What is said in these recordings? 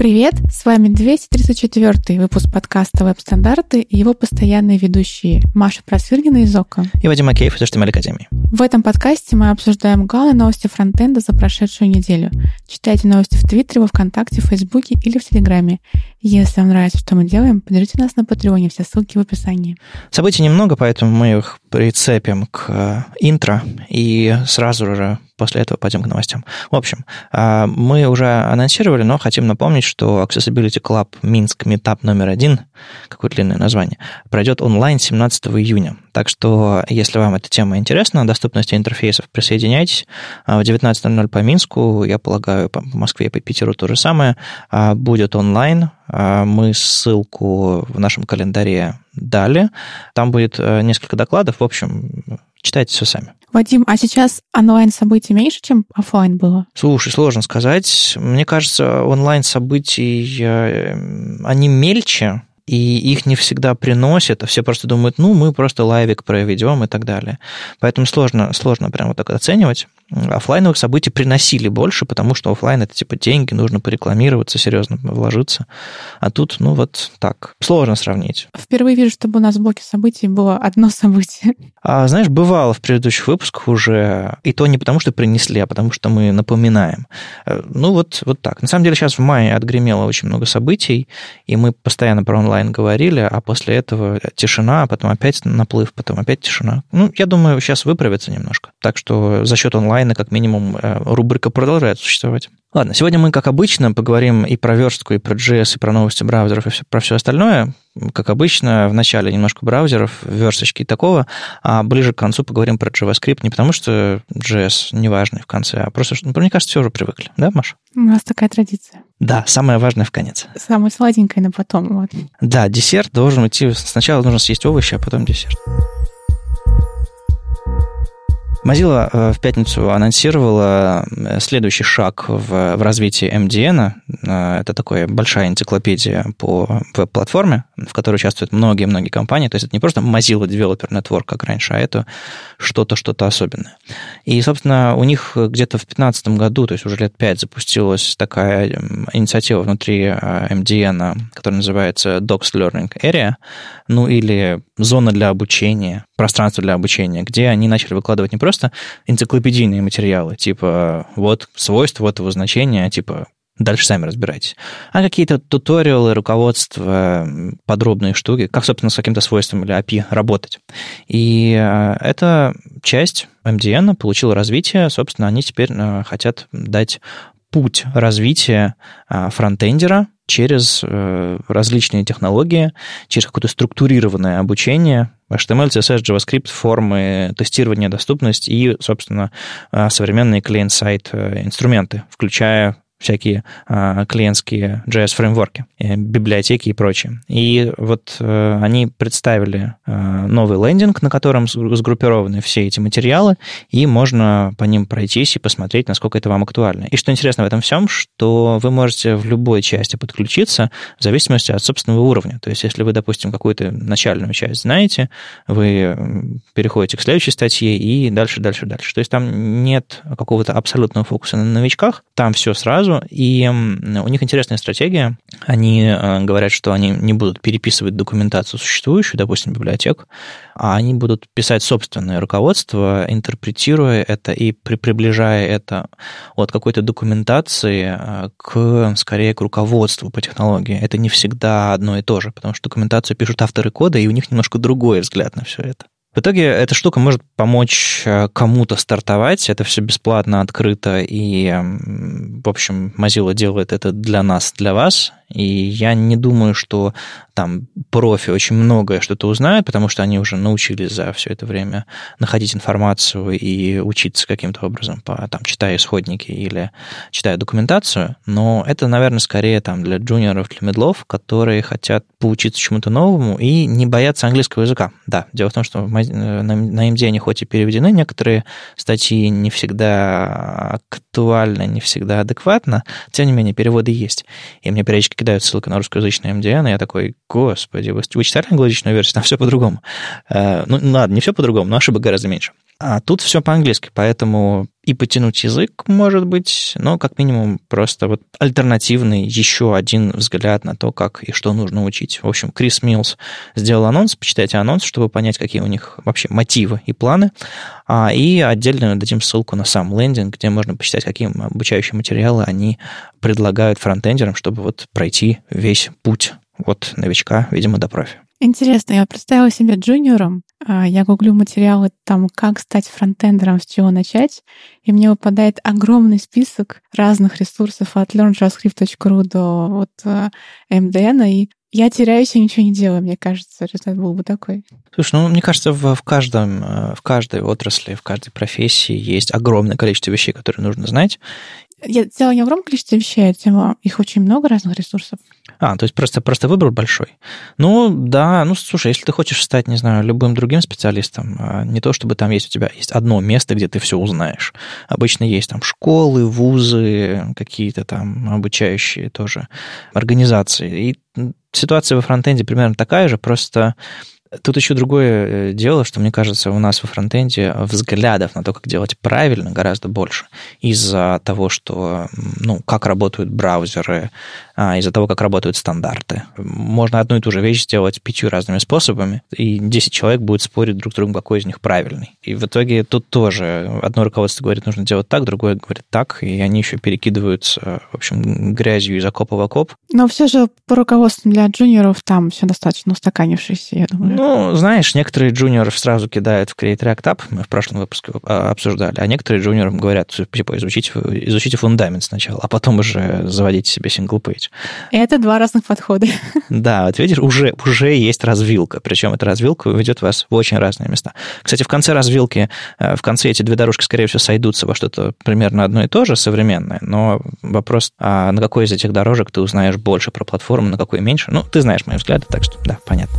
Привет, с вами 234 выпуск подкаста «Веб-стандарты» и его постоянные ведущие Маша Просвиргина из ОКО. И Вадим Макеев из HTML Академии. В этом подкасте мы обсуждаем главные новости фронтенда за прошедшую неделю. Читайте новости в Твиттере, во Вконтакте, в Фейсбуке или в Телеграме. Если вам нравится, что мы делаем, поддержите нас на Патреоне, все ссылки в описании. Событий немного, поэтому мы их прицепим к э, интро и сразу же после этого пойдем к новостям. В общем, э, мы уже анонсировали, но хотим напомнить, что Accessibility Club Минск Meetup номер один, какое длинное название, пройдет онлайн 17 июня. Так что, если вам эта тема интересна, доступности интерфейсов, присоединяйтесь. Э, в 19.00 по Минску, я полагаю, по Москве и по Питеру то же самое, будет онлайн. Мы ссылку в нашем календаре дали. Там будет несколько докладов, в общем, читайте все сами. Вадим, а сейчас онлайн-событий меньше, чем офлайн было? Слушай, сложно сказать. Мне кажется, онлайн-событий, э, они мельче, и их не всегда приносят, а все просто думают, ну, мы просто лайвик проведем и так далее. Поэтому сложно, сложно прямо вот так оценивать офлайновых событий приносили больше, потому что офлайн это типа деньги, нужно порекламироваться, серьезно вложиться. А тут, ну вот так, сложно сравнить. Впервые вижу, чтобы у нас в блоке событий было одно событие. А, знаешь, бывало в предыдущих выпусках уже, и то не потому, что принесли, а потому что мы напоминаем. Э, ну вот, вот так. На самом деле сейчас в мае отгремело очень много событий, и мы постоянно про онлайн говорили, а после этого тишина, а потом опять наплыв, потом опять тишина. Ну, я думаю, сейчас выправится немножко. Так что за счет онлайн онлайна, как минимум, э, рубрика продолжает существовать. Ладно, сегодня мы, как обычно, поговорим и про верстку, и про JS, и про новости браузеров, и про все остальное. Как обычно, в начале немножко браузеров, версточки и такого, а ближе к концу поговорим про JavaScript, не потому что JS неважный в конце, а просто, ну, мне кажется, все уже привыкли. Да, Маша? У нас такая традиция. Да, самое важное в конец. Самое сладенькое на потом. Вот. Да, десерт должен идти... Сначала нужно съесть овощи, а потом десерт. Mozilla э, в пятницу анонсировала э, следующий шаг в, в развитии MDN. Э, это такая большая энциклопедия по веб-платформе, в которой участвуют многие-многие компании. То есть это не просто Mozilla Developer Network, как раньше, а это что-то, что-то особенное. И, собственно, у них где-то в 2015 году, то есть уже лет пять, запустилась такая инициатива внутри MDN, которая называется Docs Learning Area, ну или зона для обучения, пространство для обучения, где они начали выкладывать не просто энциклопедийные материалы, типа вот свойства, вот его значения, типа дальше сами разбирайтесь. А какие-то туториалы, руководства, подробные штуки, как, собственно, с каким-то свойством или API работать. И э, эта часть MDN получила развитие, собственно, они теперь э, хотят дать путь развития э, фронтендера через различные технологии, через какое-то структурированное обучение, HTML, CSS, JavaScript, формы тестирования, доступность и, собственно, современные клиент-сайт инструменты, включая всякие а, клиентские JS-фреймворки, э, библиотеки и прочее. И вот э, они представили э, новый лендинг, на котором сгруппированы все эти материалы, и можно по ним пройтись и посмотреть, насколько это вам актуально. И что интересно в этом всем, что вы можете в любой части подключиться в зависимости от собственного уровня. То есть, если вы, допустим, какую-то начальную часть знаете, вы переходите к следующей статье и дальше, дальше, дальше. То есть там нет какого-то абсолютного фокуса на новичках, там все сразу, сразу. И у них интересная стратегия. Они э, говорят, что они не будут переписывать документацию существующую, допустим, библиотеку, а они будут писать собственное руководство, интерпретируя это и при, приближая это от какой-то документации э, к, скорее, к руководству по технологии. Это не всегда одно и то же, потому что документацию пишут авторы кода, и у них немножко другой взгляд на все это. В итоге эта штука может помочь э, кому-то стартовать. Это все бесплатно, открыто, и, в общем, Mozilla делает это для нас, для вас. И я не думаю, что там профи очень многое что-то узнают, потому что они уже научились за все это время находить информацию и учиться каким-то образом, по, там, читая исходники или читая документацию. Но это, наверное, скорее там, для джуниоров, для медлов, которые хотят поучиться чему-то новому и не боятся английского языка. Да, дело в том, что на, на MD они хоть и переведены, некоторые статьи не всегда актуальны, не всегда адекватно, тем не менее, переводы есть. И мне периодически кидают ссылку на русскоязычный MDN, и я такой, господи, вы, вы читали англоязычную версию? Там все по-другому. Э, ну, ладно, не все по-другому, но ошибок гораздо меньше. А тут все по-английски, поэтому и потянуть язык, может быть, но как минимум просто вот альтернативный еще один взгляд на то, как и что нужно учить. В общем, Крис Милс сделал анонс, почитайте анонс, чтобы понять, какие у них вообще мотивы и планы. А, и отдельно дадим ссылку на сам лендинг, где можно почитать, какие обучающие материалы они предлагают фронтендерам, чтобы вот пройти весь путь от новичка, видимо, до профи. Интересно, я представила себе джуниором. А, я гуглю материалы там, как стать фронтендером, с чего начать, и мне выпадает огромный список разных ресурсов от learnjavascript.ru до вот MDN, э, и я теряюсь и ничего не делаю, мне кажется, результат был бы такой. Слушай, ну, мне кажется, в, в, каждом, э, в каждой отрасли, в каждой профессии есть огромное количество вещей, которые нужно знать. Я делала не огромное количество вещей, а их очень много разных ресурсов. А, то есть просто, просто выбор большой. Ну, да, ну, слушай, если ты хочешь стать, не знаю, любым другим специалистом, а, не то чтобы там есть у тебя есть одно место, где ты все узнаешь. Обычно есть там школы, вузы, какие-то там обучающие тоже организации. И ситуация во фронтенде примерно такая же, просто Тут еще другое э, дело, что, мне кажется, у нас во фронтенде взглядов на то, как делать правильно, гораздо больше. Из-за того, что, ну, как работают браузеры, а, из-за того, как работают стандарты. Можно одну и ту же вещь сделать пятью разными способами, и 10 человек будет спорить друг с другом, какой из них правильный. И в итоге тут тоже одно руководство говорит, нужно делать так, другое говорит так, и они еще перекидываются, в общем, грязью из окопа в окоп. Но все же по руководству для джуниоров там все достаточно устаканившееся, я думаю. Ну, знаешь, некоторые джуниоров сразу кидают в Create React App, мы в прошлом выпуске а, обсуждали, а некоторые джуниорам говорят, типа, изучите, изучите фундамент сначала, а потом уже заводите себе page. Это два разных подхода. Да, вот видишь, уже, уже есть развилка, причем эта развилка ведет вас в очень разные места. Кстати, в конце развилки, э, в конце эти две дорожки, скорее всего, сойдутся во что-то примерно одно и то же, современное, но вопрос, а на какой из этих дорожек ты узнаешь больше про платформу, на какой меньше, ну, ты знаешь мои взгляды, так что, да, понятно.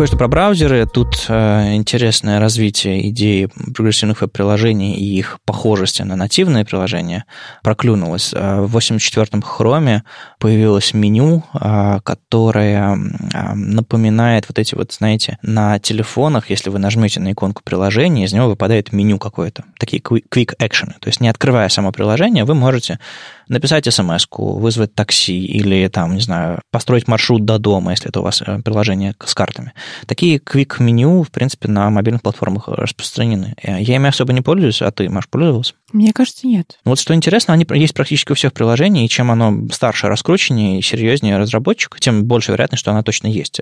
Кое-что про браузеры. Тут э, интересное развитие идеи прогрессивных веб-приложений и их похожести на нативные приложения проклюнулось. Э, в 84-м Chrome появилось меню, э, которое э, напоминает вот эти вот, знаете, на телефонах, если вы нажмете на иконку приложения, из него выпадает меню какое-то, такие quick action. То есть не открывая само приложение, вы можете написать смс вызвать такси или, там, не знаю, построить маршрут до дома, если это у вас э, приложение с картами. Такие quick-меню, в принципе, на мобильных платформах распространены. Э, я ими особо не пользуюсь, а ты, Маш, пользовался? Мне кажется, нет. Вот что интересно, они есть практически у всех приложений, и чем оно старше, раскрученнее и серьезнее разработчик, тем больше вероятность, что она точно есть.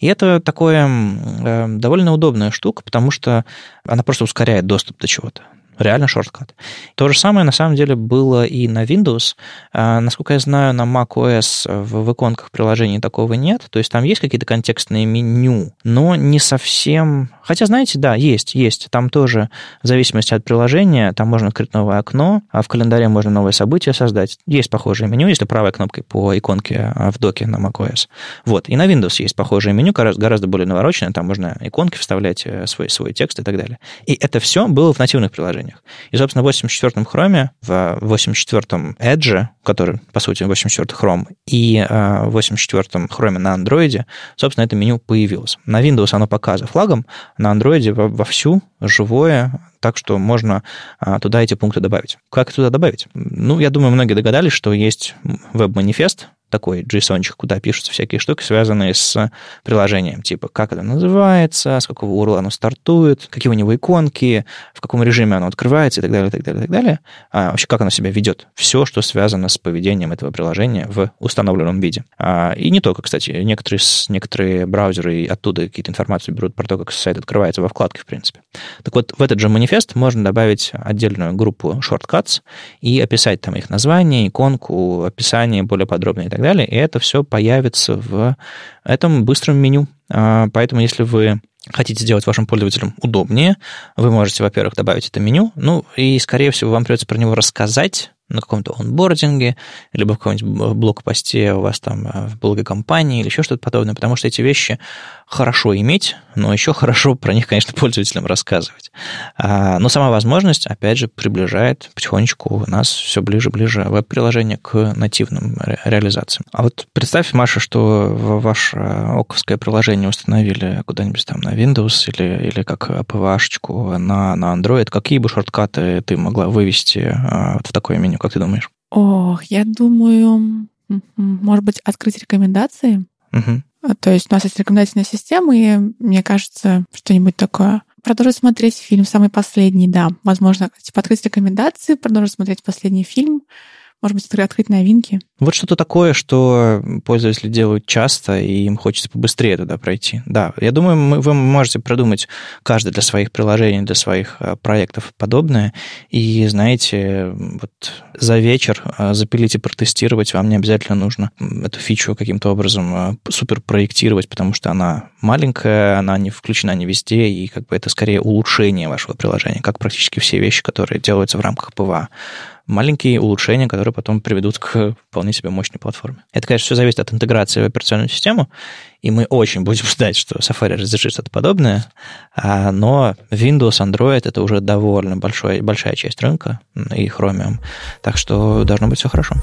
И это такое э, довольно удобная штука, потому что она просто ускоряет доступ до чего-то реально шорткат. То же самое, на самом деле, было и на Windows. А, насколько я знаю, на macOS в, иконках приложений такого нет. То есть там есть какие-то контекстные меню, но не совсем... Хотя, знаете, да, есть, есть. Там тоже, в зависимости от приложения, там можно открыть новое окно, а в календаре можно новое событие создать. Есть похожее меню, если правой кнопкой по иконке а, в доке на macOS. Вот. И на Windows есть похожее меню, гораздо более навороченное. Там можно иконки вставлять, э, свой, свой текст и так далее. И это все было в нативных приложениях приложениях. И, собственно, в 84-м Chrome, в 84-м Edge, который, по сути, 84-й Chrome, и э, в 84-м Chrome на Android, собственно, это меню появилось. На Windows оно пока за флагом, на Android вовсю, живое, так что можно а, туда эти пункты добавить. Как туда добавить? Ну, я думаю, многие догадались, что есть веб-манифест, такой json куда пишутся всякие штуки, связанные с приложением, типа как это называется, с какого URL оно стартует, какие у него иконки, в каком режиме оно открывается и так далее, и так далее, и так далее. А вообще, как оно себя ведет. Все, что связано с поведением этого приложения в установленном виде. А, и не только, кстати, некоторые, некоторые браузеры оттуда какие-то информацию берут про то, как сайт открывается во вкладке, в принципе. Так вот, в этот же манифест можно добавить отдельную группу shortcuts и описать там их название, иконку, описание более подробное и так далее, и это все появится в этом быстром меню. А, поэтому, если вы хотите сделать вашим пользователям удобнее, вы можете, во-первых, добавить это меню, ну и, скорее всего, вам придется про него рассказать, на каком-то онбординге, либо в каком-нибудь блокпосте у вас там э, в блоге компании или еще что-то подобное, потому что эти вещи хорошо иметь, но еще хорошо про них, конечно, пользователям рассказывать. А, но сама возможность, опять же, приближает потихонечку нас все ближе-ближе веб-приложение к нативным реализациям. А вот представь, Маша, что ваше оковское приложение установили куда-нибудь там на Windows или, или как PVH на, на Android. Какие бы шорткаты ты могла вывести а, вот в такое меню, как ты думаешь? Ох, я думаю, может быть, открыть рекомендации. Угу. То есть у нас есть рекомендательная система, и мне кажется, что-нибудь такое. Продолжить смотреть фильм, самый последний, да. Возможно, типа открыть рекомендации, продолжить смотреть последний фильм, может быть, открыть новинки. Вот что-то такое, что пользователи делают часто, и им хочется побыстрее туда пройти. Да, я думаю, вы можете продумать каждый для своих приложений, для своих э, проектов подобное, и, знаете, вот за вечер э, запилить и протестировать вам не обязательно нужно эту фичу каким-то образом э, супер проектировать, потому что она маленькая, она не включена не везде, и как бы это скорее улучшение вашего приложения, как практически все вещи, которые делаются в рамках PWA маленькие улучшения, которые потом приведут к вполне себе мощной платформе. Это, конечно, все зависит от интеграции в операционную систему, и мы очень будем ждать, что Safari разрешит что-то подобное, а, но Windows, Android — это уже довольно большой, большая часть рынка, и Chromium, так что должно быть все хорошо.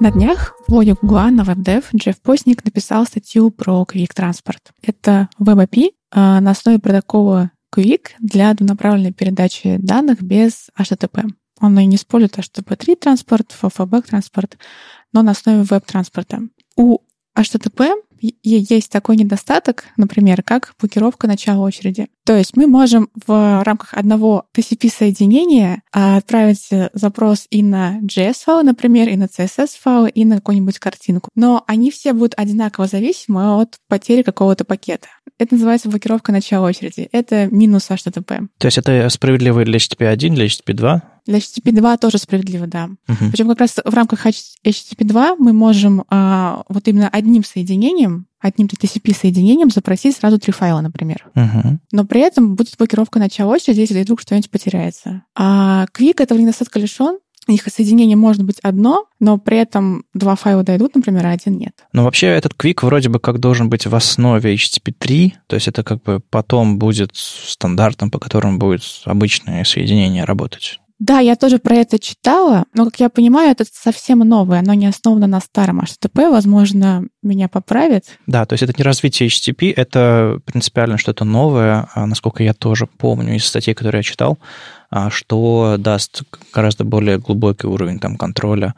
На днях в блоге Google на WebDev Джефф Постник написал статью про Quick Transport. Это WebAPI а, на основе протокола Quick для двунаправленной передачи данных без HTTP. Он и не использует HTTP3 транспорт, FFB транспорт, но на основе веб-транспорта. У HTTP есть такой недостаток, например, как блокировка начала очереди. То есть мы можем в рамках одного TCP-соединения отправить запрос и на JS-файл, например, и на CSS-файл, и на какую-нибудь картинку. Но они все будут одинаково зависимы от потери какого-то пакета. Это называется блокировка начала очереди. Это минус HTTP. То есть это справедливо для HTTP1, для HTTP2? Для HTTP2 тоже справедливо, да. Угу. Причем как раз в рамках HTTP2 мы можем а, вот именно одним соединением, одним TCP-соединением запросить сразу три файла, например. Угу. Но при этом будет блокировка начала очереди, если вдруг что-нибудь потеряется. А Quick этого недостатка лишен, их соединение может быть одно, но при этом два файла дойдут, например, а один нет. Но вообще этот Quick вроде бы как должен быть в основе HTTP3, то есть это как бы потом будет стандартом, по которому будет обычное соединение работать. Да, я тоже про это читала, но, как я понимаю, это совсем новое, оно не основано на старом HTTP, возможно, меня поправит. Да, то есть это не развитие HTTP, это принципиально что-то новое, а насколько я тоже помню из статей, которые я читал, что даст гораздо более глубокий уровень там, контроля.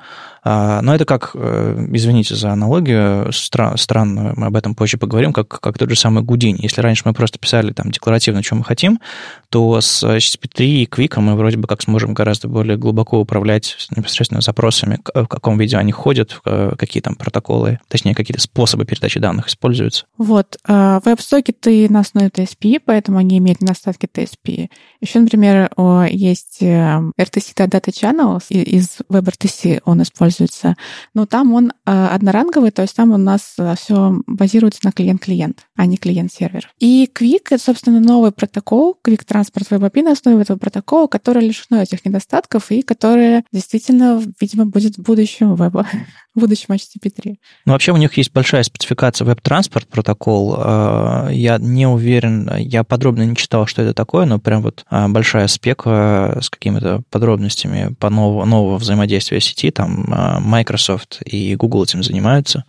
А, но это как, э, извините за аналогию, стра- странно, мы об этом позже поговорим, как, как тот же самый Гудини. Если раньше мы просто писали там декларативно, что мы хотим, то с HTTP3 и Quick мы вроде бы как сможем гораздо более глубоко управлять непосредственно запросами, в каком виде они ходят, какие там протоколы, точнее, какие-то способы передачи данных используются. Вот. Веб-сокеты на основе TSP, поэтому они имеют недостатки TSP. Еще, например, есть RTC эм, Data Channel из WebRTC он используется, но там он э, одноранговый, то есть там у нас э, все базируется на клиент-клиент, а не клиент-сервер. И Quick — это, собственно, новый протокол, Quick Transport Web API на основе этого протокола, который лишено этих недостатков и который действительно, видимо, будет в будущем веба, в будущем HTTP3. Ну, вообще у них есть большая спецификация веб-транспорт протокол. Э, я не уверен, я подробно не читал, что это такое, но прям вот большая спека с какими-то подробностями по нового, нового взаимодействия сети. Там а, Microsoft и Google этим занимаются.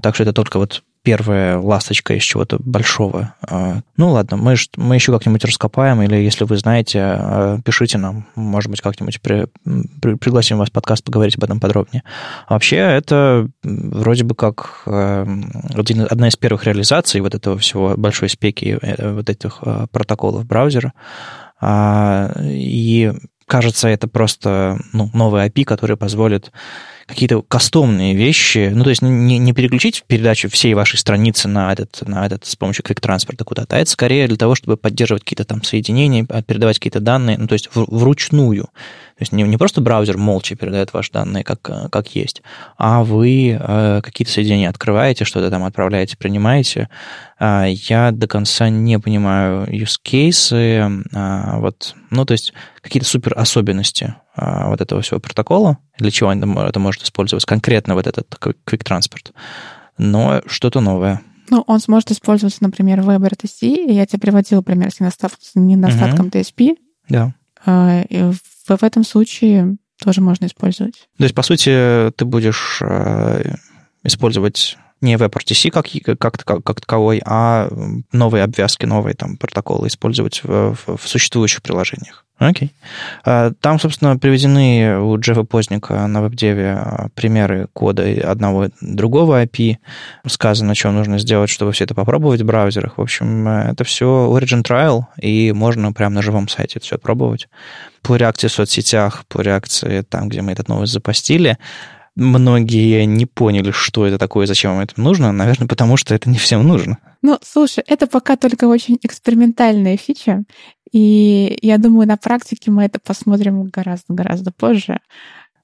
Так что это только вот первая ласточка из чего-то большого. А, ну ладно, мы, мы еще как-нибудь раскопаем, или если вы знаете, пишите нам, может быть, как-нибудь при, при, пригласим вас в подкаст поговорить об этом подробнее. Вообще это вроде бы как один, одна из первых реализаций вот этого всего большой спеки э, вот этих протоколов браузера. И кажется, это просто ну, новый API, который позволит какие-то кастомные вещи, ну, то есть не, не переключить передачу всей вашей страницы на этот, на этот с помощью клик-транспорта куда-то, а это скорее для того, чтобы поддерживать какие-то там соединения, передавать какие-то данные, ну, то есть в, вручную. То есть не, не просто браузер молча передает ваши данные как, как есть, а вы э, какие-то соединения открываете, что-то там отправляете, принимаете. Э, я до конца не понимаю use cases, э, вот, ну, то есть какие-то супер особенности э, вот этого всего протокола, для чего это может использоваться, конкретно вот этот Quick Transport. но что-то новое. Ну, он сможет использоваться, например, в WebRTC. Я тебе приводила пример с недостатком угу. TSP. Да. А, и в, в этом случае тоже можно использовать. То есть, по сути, ты будешь э, использовать не WebRTC как, как, как, как таковой, а новые обвязки, новые там протоколы использовать в, в, в существующих приложениях. Окей. А, там, собственно, приведены у Джеффа Позника на WebDev примеры кода одного другого API. Сказано, что нужно сделать, чтобы все это попробовать в браузерах. В общем, это все Origin Trial, и можно прямо на живом сайте это все пробовать. По реакции в соцсетях, по реакции там, где мы этот новость запостили, многие не поняли, что это такое, зачем вам это нужно. Наверное, потому что это не всем нужно. Ну, слушай, это пока только очень экспериментальная фича, и я думаю, на практике мы это посмотрим гораздо-гораздо позже.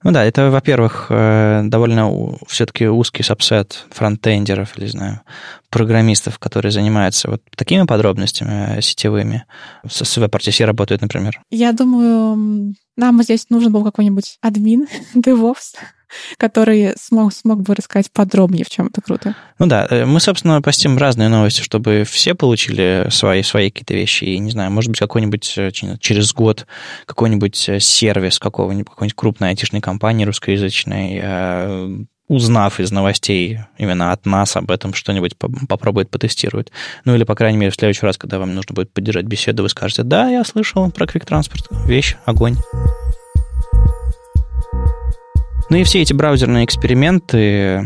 Ну да, это, во-первых, э, довольно все-таки узкий сабсет фронтендеров, или, знаю, программистов, которые занимаются вот такими подробностями э, сетевыми. С WebRTC работают, например. Я думаю, нам здесь нужен был какой-нибудь админ, DevOps, который смог, смог бы рассказать подробнее, в чем это круто. Ну да, э, мы, собственно, постим разные новости, чтобы все получили свои, свои какие-то вещи. И, не знаю, может быть, какой-нибудь э, через год какой-нибудь э, сервис какого-нибудь, какой-нибудь крупной айтишной компании русскоязычной узнав из новостей именно от нас об этом, что-нибудь попробует потестировать. Ну или, по крайней мере, в следующий раз, когда вам нужно будет поддержать беседу, вы скажете, да, я слышал про Transport, вещь, огонь. Ну и все эти браузерные эксперименты,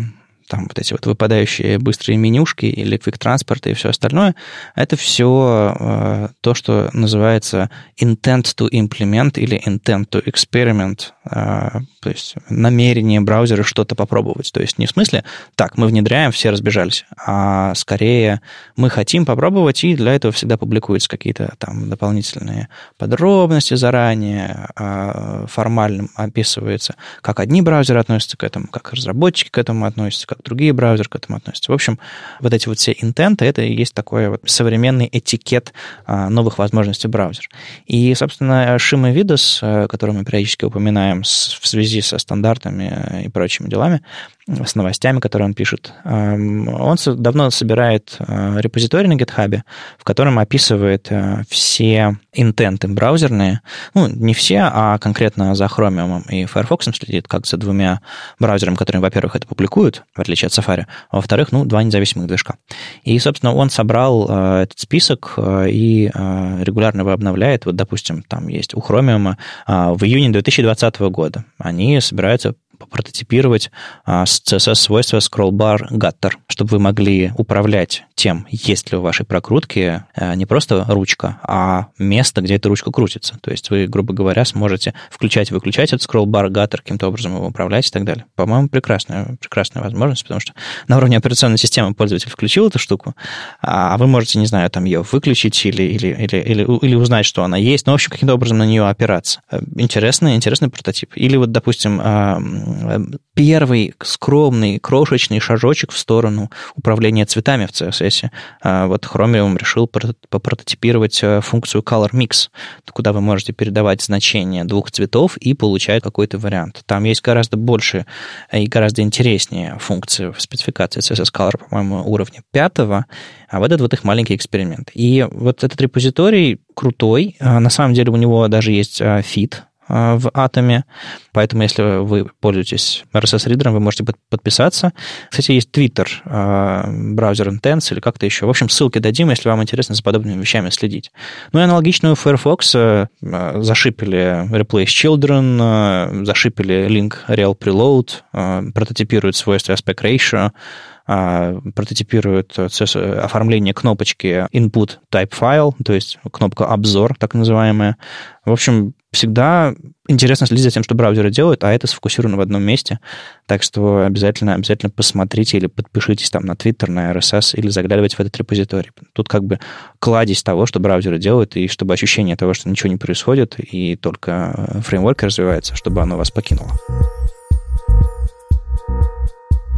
там вот эти вот выпадающие быстрые менюшки или Transport и все остальное, это все э, то, что называется intent to implement или intent to experiment, э, то есть намерение браузера что-то попробовать. То есть не в смысле, так, мы внедряем, все разбежались, а скорее мы хотим попробовать, и для этого всегда публикуются какие-то там дополнительные подробности заранее, э, формально описывается, как одни браузеры относятся к этому, как разработчики к этому относятся, как другие браузеры к этому относятся. В общем, вот эти вот все интенты, это и есть такой вот современный этикет а, новых возможностей браузера. И, собственно, Шима Видос, э, который мы периодически упоминаем в связи со стандартами и прочими делами, с новостями, которые он пишет. Эм, он давно собирает э, репозиторий на GitHub, в котором описывает э, все интенты браузерные. Ну, не все, а конкретно за Chromium и Firefox следит, как за двумя браузерами, которые, во-первых, это публикуют, в отличие от Safari, а во-вторых, ну, два независимых движка. И, собственно, он собрал э, этот список и регулярно его обновляет. Вот, допустим, там есть у Chromium в июне 2020 года. Они собираются прототипировать а, CSS-свойства scrollbar gutter, чтобы вы могли управлять тем, есть ли у вашей прокрутки а, не просто ручка, а место, где эта ручка крутится. То есть вы, грубо говоря, сможете включать и выключать этот scrollbar gutter, каким-то образом его управлять и так далее. По-моему, прекрасная, прекрасная возможность, потому что на уровне операционной системы пользователь включил эту штуку, а вы можете, не знаю, там ее выключить или, или, или, или, или узнать, что она есть, но, в общем, каким-то образом на нее опираться. Интересный, интересный прототип. Или вот, допустим, первый скромный, крошечный шажочек в сторону управления цветами в CSS. А вот Chromium решил попрототипировать э, функцию Color Mix, куда вы можете передавать значение двух цветов и получать какой-то вариант. Там есть гораздо больше и гораздо интереснее функции в спецификации CSS Color, по-моему, уровня пятого, а вот этот вот их маленький эксперимент. И вот этот репозиторий крутой. А на самом деле у него даже есть фит, а, в Атоме. Поэтому, если вы пользуетесь RSS-ридером, вы можете подписаться. Кстати, есть Twitter, а, браузер Intense или как-то еще. В общем, ссылки дадим, если вам интересно за подобными вещами следить. Ну и аналогично у Firefox а, зашипели Replace Children, зашипели Link Real Preload, прототипируют свойства aspect ratio, прототипируют оформление кнопочки input type file, то есть кнопка обзор, так называемая. В общем, всегда интересно следить за тем, что браузеры делают, а это сфокусировано в одном месте. Так что обязательно, обязательно посмотрите или подпишитесь там на Twitter, на RSS или заглядывайте в этот репозиторий. Тут как бы кладезь того, что браузеры делают, и чтобы ощущение того, что ничего не происходит, и только фреймворк развивается, чтобы оно вас покинуло.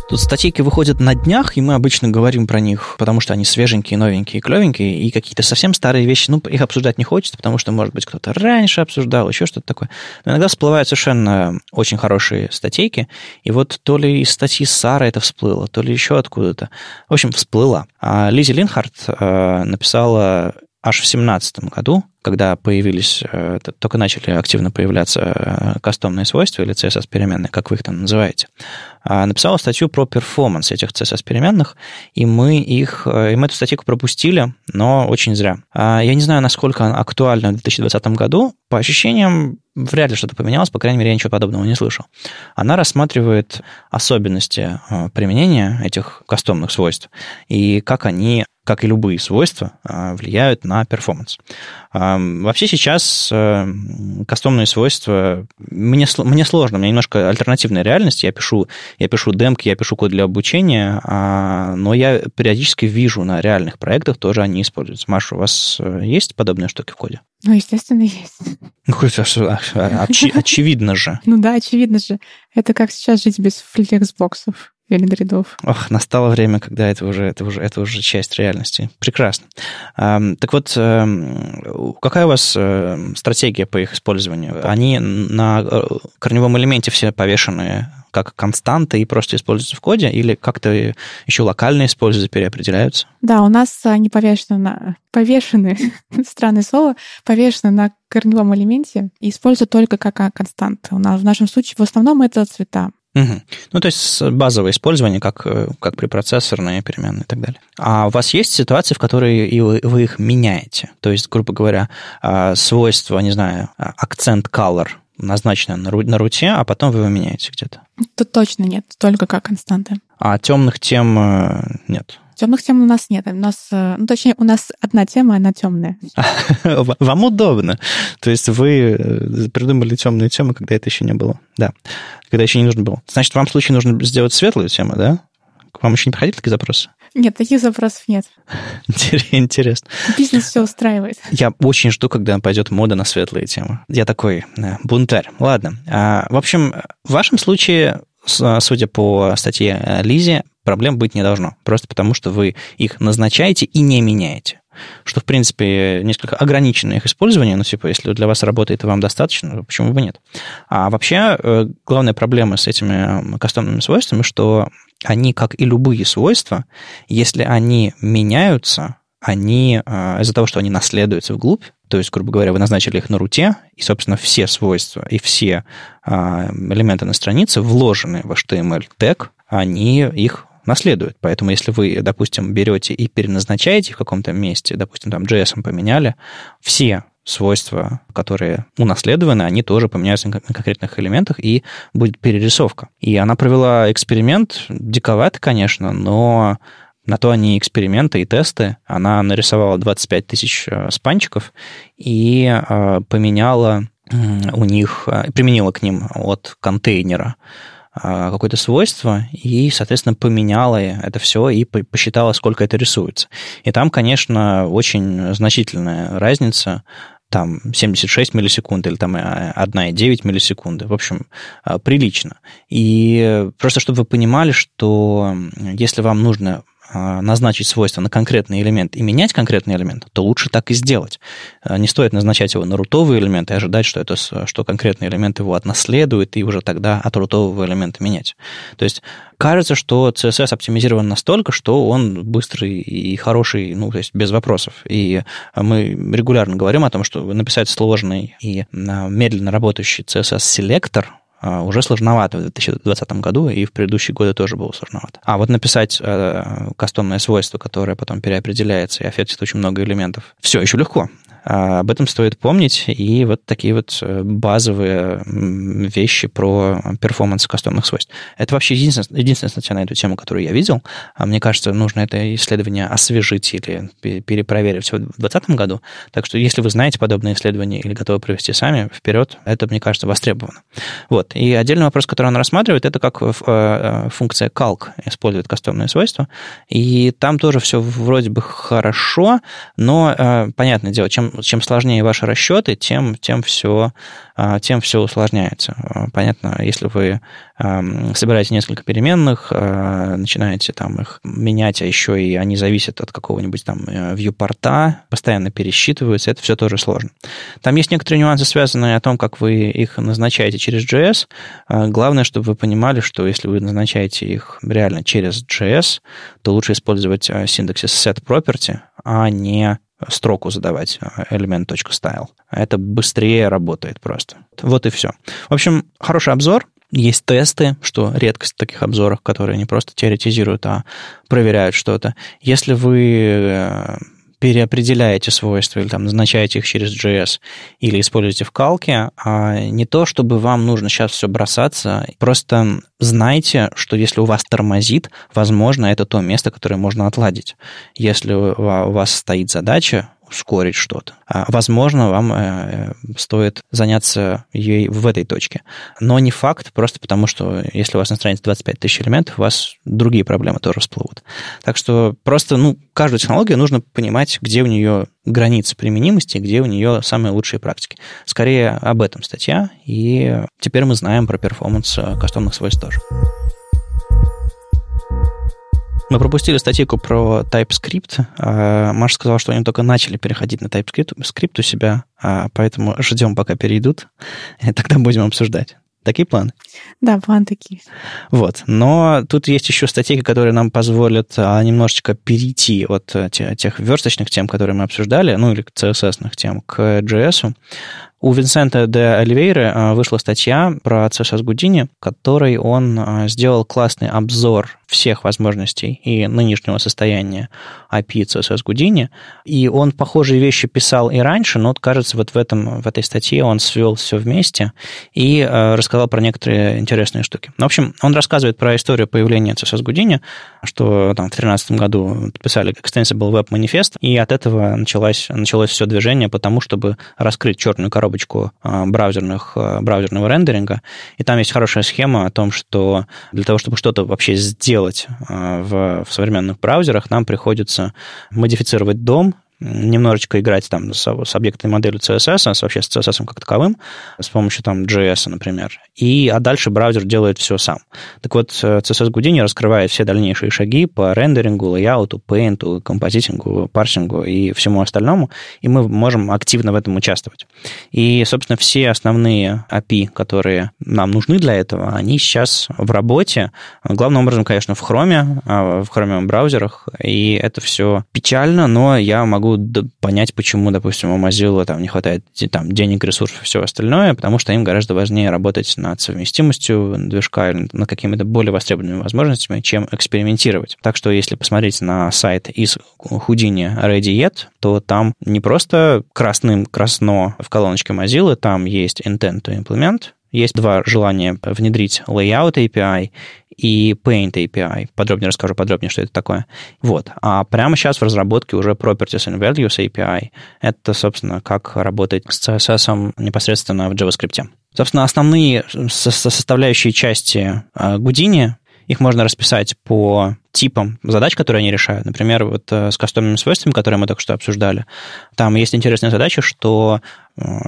Тут статейки выходят на днях, и мы обычно говорим про них, потому что они свеженькие, новенькие, клевенькие, и какие-то совсем старые вещи, ну, их обсуждать не хочется, потому что, может быть, кто-то раньше обсуждал, еще что-то такое. Но иногда всплывают совершенно очень хорошие статейки, и вот то ли из статьи Сара это всплыло, то ли еще откуда-то. В общем, всплыла. А Лизи Линхарт э, написала аж в 2017 году, когда появились, э, только начали активно появляться э, кастомные свойства или CSS-переменные, как вы их там называете, а, написала статью про перформанс этих CSS-переменных, и мы их, э, и мы эту статью пропустили, но очень зря. А, я не знаю, насколько она актуальна в 2020 году. По ощущениям, вряд ли что-то поменялось, по крайней мере, я ничего подобного не слышал. Она рассматривает особенности применения этих кастомных свойств и как они как и любые свойства, а, влияют на перформанс. А, вообще сейчас э, кастомные свойства... Мне, мне сложно, у меня немножко альтернативная реальность. Я пишу, я пишу демки, я пишу код для обучения, а, но я периодически вижу на реальных проектах тоже они используются. Маша, у вас э, есть подобные штуки в коде? Ну, естественно, есть. Ну, очи, очевидно же. Ну да, очевидно же. Это как сейчас жить без флексбоксов рядов. Ох, настало время, когда это уже, это уже, это уже часть реальности. Прекрасно. Так вот, эм, какая у вас э, стратегия по их использованию? Они на э, корневом элементе все повешены как константы и просто используются в коде, или как-то еще локально используются, переопределяются? Да, у нас они повешены на... Повешены, странное слово, повешены на корневом элементе и используют только как константы. У нас в нашем случае в основном это цвета. Угу. Ну, то есть базовое использование, как, э, как препроцессорные переменные и так далее. А у вас есть ситуации, в которые и вы, вы их меняете? То есть, грубо говоря, а, свойство, не знаю, а, акцент color назначено на, на руте, а потом вы его меняете где-то? Тут точно нет, только как константы. А темных тем э, нет? Темных тем у нас нет. У нас, э, ну, точнее, у нас одна тема, она темная. Вам удобно. То есть вы э, придумали темную тему, когда это еще не было. Да. Когда еще не нужно было. Значит, вам в случае нужно сделать светлую тему, да? К вам еще не приходили такие запросы? Нет, таких запросов нет. Интересно. Бизнес все устраивает. Я очень жду, когда пойдет мода на светлые темы. Я такой э, бунтарь. Ладно. А, в общем, в вашем случае судя по статье Лизи, проблем быть не должно. Просто потому, что вы их назначаете и не меняете. Что, в принципе, несколько ограниченное их использование, ну, типа, если для вас работает и вам достаточно, почему бы нет? А вообще, э, главная проблема с этими кастомными свойствами, что они, как и любые свойства, если они меняются, они э, из-за того, что они наследуются вглубь, то есть, грубо говоря, вы назначили их на руте, и, собственно, все свойства и все а, элементы на странице вложены в HTML тег, они их наследуют. Поэтому если вы, допустим, берете и переназначаете в каком-то месте, допустим, там JS поменяли, все свойства, которые унаследованы, они тоже поменяются на конкретных элементах, и будет перерисовка. И она провела эксперимент, диковатый, конечно, но на то они эксперименты и тесты. Она нарисовала 25 тысяч э, спанчиков и э, поменяла у них, э, применила к ним от контейнера какое-то свойство и, соответственно, поменяла это все и посчитала, сколько это рисуется. И там, конечно, очень значительная разница там 76 миллисекунд или там 1,9 миллисекунды. В общем, прилично. И просто чтобы вы понимали, что если вам нужно а, назначить свойство на конкретный элемент и менять конкретный элемент, то лучше так и сделать. А, не стоит назначать его на рутовый элемент и ожидать, что, это, что конкретный элемент его отнаследует, и уже тогда от рутового элемента менять. То есть кажется, что CSS оптимизирован настолько, что он быстрый и хороший, ну, то есть без вопросов. И мы регулярно говорим о том, что написать сложный и а, медленно работающий CSS-селектор – а, уже сложновато в 2020 году, и в предыдущие годы тоже было сложновато. А вот написать э, кастомное свойство, которое потом переопределяется и аффектит очень много элементов, все еще легко. А, об этом стоит помнить, и вот такие вот э, базовые вещи про перформанс кастомных свойств. Это вообще единственная, единственная статья на эту тему, которую я видел. А мне кажется, нужно это исследование освежить или перепроверить в 2020 году. Так что, если вы знаете подобные исследования или готовы провести сами, вперед, это, мне кажется, востребовано. Вот. И отдельный вопрос, который он рассматривает, это как э, э, функция calc использует кастомные свойства. И там тоже все вроде бы хорошо, но, понятное дело, чем чем сложнее ваши расчеты, тем, тем, все, тем все усложняется. Понятно, если вы собираете несколько переменных, начинаете там их менять, а еще и они зависят от какого-нибудь там viewport, постоянно пересчитываются, это все тоже сложно. Там есть некоторые нюансы, связанные о том, как вы их назначаете через JS. Главное, чтобы вы понимали, что если вы назначаете их реально через JS, то лучше использовать синтаксис setProperty, а не строку задавать element.style. Это быстрее работает просто. Вот и все. В общем, хороший обзор. Есть тесты, что редкость в таких обзорах, которые не просто теоретизируют, а проверяют что-то. Если вы э, переопределяете свойства или там назначаете их через JS или используете в калке, а не то, чтобы вам нужно сейчас все бросаться, просто знайте, что если у вас тормозит, возможно, это то место, которое можно отладить. Если у вас стоит задача ускорить что-то. А, возможно, вам э, стоит заняться ей в этой точке. Но не факт, просто потому что если у вас на странице 25 тысяч элементов, у вас другие проблемы тоже всплывут. Так что просто, ну, каждую технологию нужно понимать, где у нее границы применимости, где у нее самые лучшие практики. Скорее об этом статья, и теперь мы знаем про перформанс э, кастомных свойств тоже. Мы пропустили статейку про TypeScript. А, Маша сказала, что они только начали переходить на TypeScript у себя, а, поэтому ждем, пока перейдут, и тогда будем обсуждать. Такие планы? Да, планы такие. Вот. Но тут есть еще статейки, которые нам позволят а, немножечко перейти от тех версточных тем, которые мы обсуждали, ну или CSS-ных тем, к JS. У Винсента де Оливейры вышла статья про CSS Гудини, в которой он сделал классный обзор всех возможностей и нынешнего состояния API CSS Гудини. И он похожие вещи писал и раньше, но, вот, кажется, вот в, этом, в этой статье он свел все вместе и э, рассказал про некоторые интересные штуки. В общем, он рассказывает про историю появления CSS Гудини, что там в 2013 году подписали Extensible Web Manifest, и от этого началось, началось все движение по тому, чтобы раскрыть черную коробочку а, браузерных, а, браузерного рендеринга, и там есть хорошая схема о том, что для того, чтобы что-то вообще сделать а, в, в современных браузерах, нам приходится модифицировать дом, немножечко играть там с, с объектной моделью CSS, с, вообще с CSS как таковым, с помощью там JS, например. И, а дальше браузер делает все сам. Так вот, CSS Houdini раскрывает все дальнейшие шаги по рендерингу, лейауту, пейнту, композитингу, парсингу и всему остальному, и мы можем активно в этом участвовать. И, собственно, все основные API, которые нам нужны для этого, они сейчас в работе. Главным образом, конечно, в Chrome, а, в Chrome браузерах, и это все печально, но я могу могу понять, почему, допустим, у Mozilla там не хватает там, денег, ресурсов и все остальное, потому что им гораздо важнее работать над совместимостью движка или над какими-то более востребованными возможностями, чем экспериментировать. Так что если посмотреть на сайт из Houdini Ready Yet, то там не просто красным красно в колоночке Mozilla, там есть intent to implement, есть два желания внедрить Layout API и Paint API. Подробнее расскажу подробнее, что это такое. Вот. А прямо сейчас в разработке уже Properties and Values API. Это, собственно, как работать с CSS непосредственно в JavaScript. Собственно, основные составляющие части Houdini, их можно расписать по типам задач, которые они решают. Например, вот э, с кастомными свойствами, которые мы только что обсуждали, там есть интересная задача, что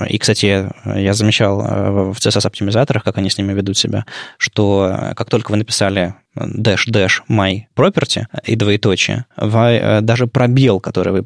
и, кстати, я замечал э, в CSS-оптимизаторах, как они с ними ведут себя, что э, как только вы написали dash dash my property и двоеточие, э, даже пробел, который вы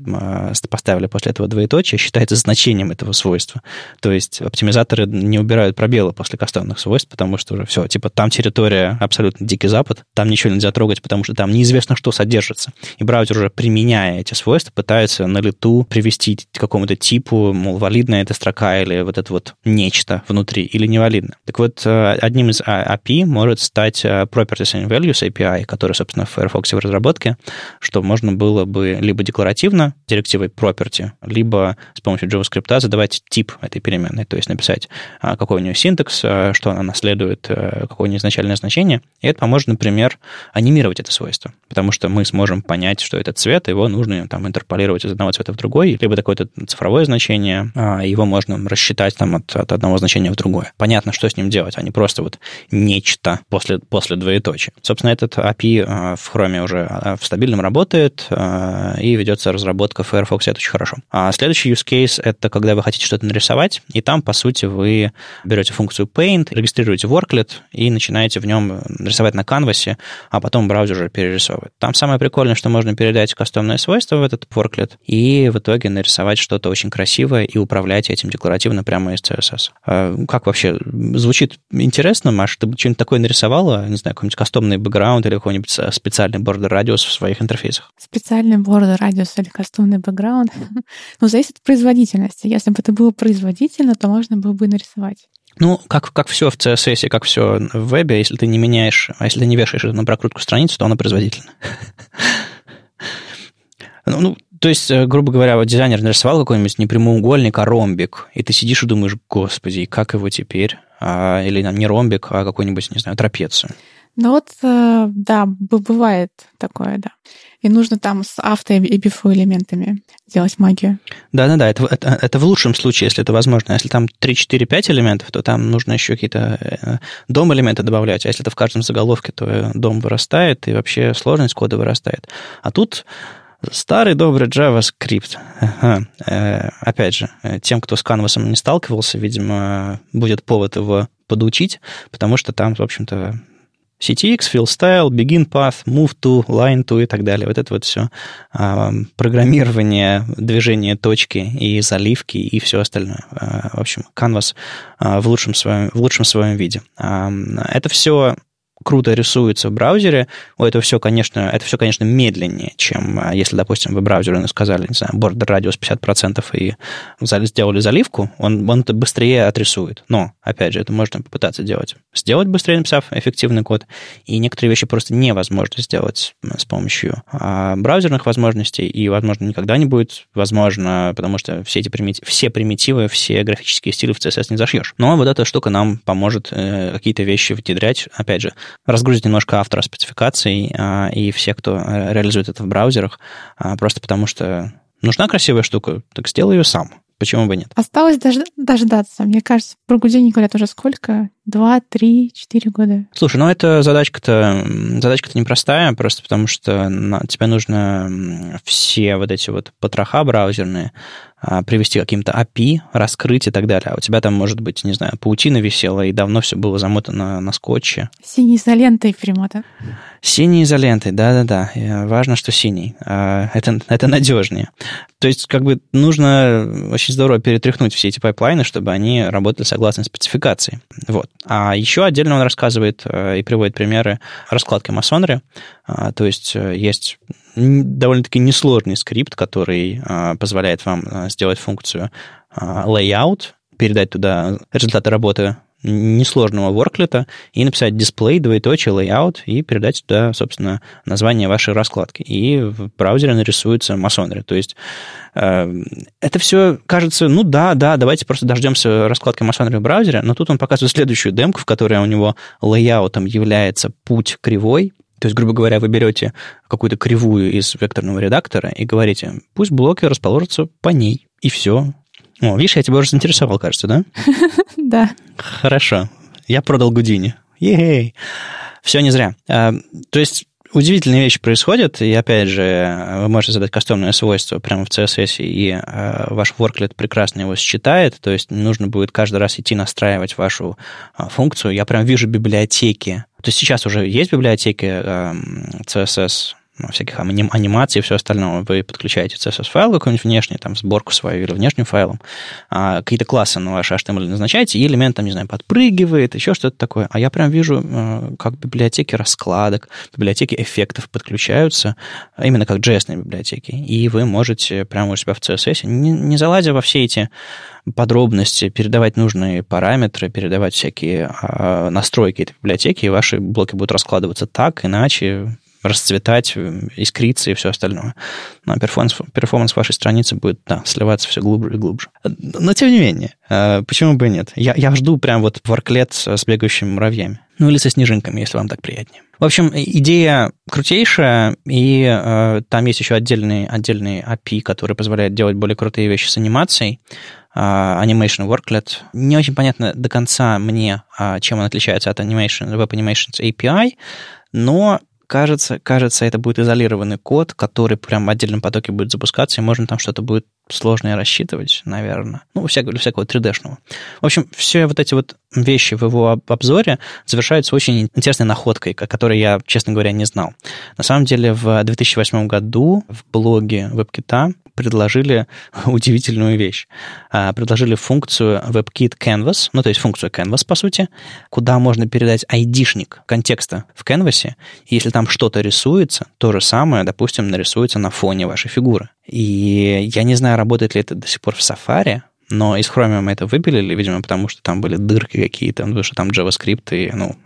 поставили после этого двоеточия, считается значением этого свойства. То есть оптимизаторы не убирают пробелы после кастомных свойств, потому что уже все, типа там территория абсолютно дикий запад, там ничего нельзя трогать, потому что там неизвестно, что содержится. И браузер уже применяя эти свойства, пытается на лету привести к какому-то типу, мол, валидное это эта строка или вот это вот нечто внутри, или невалидно. Так вот, э, одним из API может стать э, Properties and Values API, который, собственно, в Firefox в разработке, что можно было бы либо декларативно директивой property, либо с помощью JavaScript задавать тип этой переменной, то есть написать, а, какой у нее синтекс, что она наследует, какое у нее изначальное значение, и это поможет, например, анимировать это свойство. Просто, потому что мы сможем понять, что этот цвет, его нужно там интерполировать из одного цвета в другой, либо такое-то цифровое значение, а его можно рассчитать там от, от одного значения в другое. Понятно, что с ним делать, а не просто вот нечто после, после двоеточия. Собственно, этот API а, в Chrome уже а, в стабильном работает, и ведется разработка в Firefox, это очень хорошо. А следующий use case — это когда вы хотите что-то нарисовать, и там, по сути, вы берете функцию Paint, регистрируете worklet и начинаете в нем рисовать на канвасе, а потом браузер уже перерисовывает. Там самое прикольное, что можно передать кастомные свойства в этот worklet и в итоге нарисовать что-то очень красивое и управлять этим декларативно прямо из CSS. А как вообще? Звучит интересно, Маш? Ты что-нибудь такое нарисовала? Не знаю, какой-нибудь кастомный бэкграунд или какой-нибудь специальный border радиус в своих интерфейсах? Специальный border радиус или кастомный бэкграунд? ну, зависит от производительности. Если бы это было производительно, то можно было бы нарисовать. Ну, как, как все в CSS, как все в вебе, если ты не меняешь, а если ты не вешаешь это на прокрутку страницы, то оно производительно. Ну, ну, то есть, э, грубо говоря, вот дизайнер нарисовал какой-нибудь непрямоугольник, а ромбик, и ты сидишь и думаешь, господи, как его теперь? А, или не ромбик, а какой-нибудь, не знаю, трапецию. Ну вот, э, да, бывает такое, да. И нужно там с авто и бифо элементами делать магию. Да-да-да, это, это, это в лучшем случае, если это возможно. Если там 3, 4, 5 элементов, то там нужно еще какие-то э, дом элементы добавлять. А если это в каждом заголовке, то дом вырастает, и вообще сложность кода вырастает. А тут Старый добрый JavaScript. Ага. Э, опять же, тем, кто с Canvas не сталкивался, видимо, будет повод его подучить, потому что там, в общем-то, CTX, fill style, begin path, move to, line to и так далее. Вот это вот все а, программирование, движение точки и заливки и все остальное. А, в общем, Canvas а, в лучшем своем, в лучшем своем виде. Это все круто рисуется в браузере, о, это все, конечно, это все, конечно, медленнее, чем а, если, допустим, вы браузеру сказали, не знаю, border радиус 50% и сделали заливку, он, он это быстрее отрисует. Но, опять же, это можно попытаться делать. Сделать быстрее, написав эффективный код, и некоторые вещи просто невозможно сделать с помощью а, браузерных возможностей, и, возможно, никогда не будет возможно, потому что все эти примитивы, все примитивы, все графические стили в CSS не зашьешь. Но вот эта штука нам поможет э, какие-то вещи внедрять, опять же, разгрузить немножко автора спецификаций а, и все, кто реализует это в браузерах, а, просто потому что нужна красивая штука, так сделай ее сам. Почему бы нет? Осталось дож- дождаться. Мне кажется, про Гудини говорят уже сколько? Два, три, четыре года. Слушай, ну это задачка-то задачка-то непростая, просто потому что на, тебе нужно все вот эти вот потроха браузерные а, привести каким-то API, раскрыть и так далее. А у тебя там, может быть, не знаю, паутина висела, и давно все было замотано на скотче. Синей изолентой перемотан. Синей изолентой, да-да-да. Важно, что синий. А, это, это надежнее. То есть, как бы, нужно очень здорово перетряхнуть все эти пайплайны, чтобы они работали согласно спецификации. Вот. А еще отдельно он рассказывает э, и приводит примеры раскладки masonry. А, то есть, э, есть довольно-таки несложный скрипт, который а, позволяет вам а, сделать функцию а, layout, передать туда результаты работы несложного ворклета и написать display, двоеточие, layout и передать туда, собственно, название вашей раскладки. И в браузере нарисуется масонри. То есть э, это все кажется, ну да, да, давайте просто дождемся раскладки масонри в браузере, но тут он показывает следующую демку, в которой у него лейаутом является путь кривой, то есть, грубо говоря, вы берете какую-то кривую из векторного редактора и говорите, пусть блоки расположатся по ней, и все. О, видишь, я тебя уже заинтересовал, кажется, да? Да. Хорошо. Я продал Гудини. Ей! Все не зря. А, то есть, удивительные вещи происходят, и опять же, вы можете задать кастомное свойство прямо в CSS, и э, ваш worklet прекрасно его считает, то есть нужно будет каждый раз идти настраивать вашу э, функцию. Я прям вижу библиотеки. То есть сейчас уже есть библиотеки э, CSS, ну, всяких анимаций и все остальное. Вы подключаете CSS-файл какой-нибудь внешний, там, сборку свою или внешним файлом, а, какие-то классы на ваш HTML назначаете, и элемент, там, не знаю, подпрыгивает, еще что-то такое. А я прям вижу, э, как библиотеки раскладок, библиотеки эффектов подключаются, именно как JS библиотеки. И вы можете прямо у себя в CSS, не, не залазя во все эти подробности, передавать нужные параметры, передавать всякие а, настройки этой библиотеки, и ваши блоки будут раскладываться так, иначе, расцветать, искриться и все остальное. Но performance, performance вашей страницы будет, да, сливаться все глубже и глубже. Но тем не менее, а, почему бы и нет? Я, я жду прям вот worklet с бегающими муравьями. Ну или со снежинками, если вам так приятнее. В общем, идея крутейшая, и э, там есть еще отдельный, отдельный API, который позволяет делать более крутые вещи с анимацией. Uh, Animation Worklet. Не очень понятно до конца мне, uh, чем он отличается от Animation, Web Animations API, но кажется, кажется, это будет изолированный код, который прям в отдельном потоке будет запускаться, и можно там что-то будет сложное рассчитывать, наверное. Ну, всякого, всякого 3D-шного. В общем, все вот эти вот вещи в его обзоре завершаются очень интересной находкой, о которой я, честно говоря, не знал. На самом деле, в 2008 году в блоге WebKit предложили удивительную вещь. А, предложили функцию WebKit Canvas, ну, то есть функцию Canvas, по сути, куда можно передать айдишник контекста в Canvas, если там что-то рисуется, то же самое, допустим, нарисуется на фоне вашей фигуры. И я не знаю, работает ли это до сих пор в Safari, но из Chromium это выпилили, видимо, потому что там были дырки какие-то, потому что там JavaScript и, ну,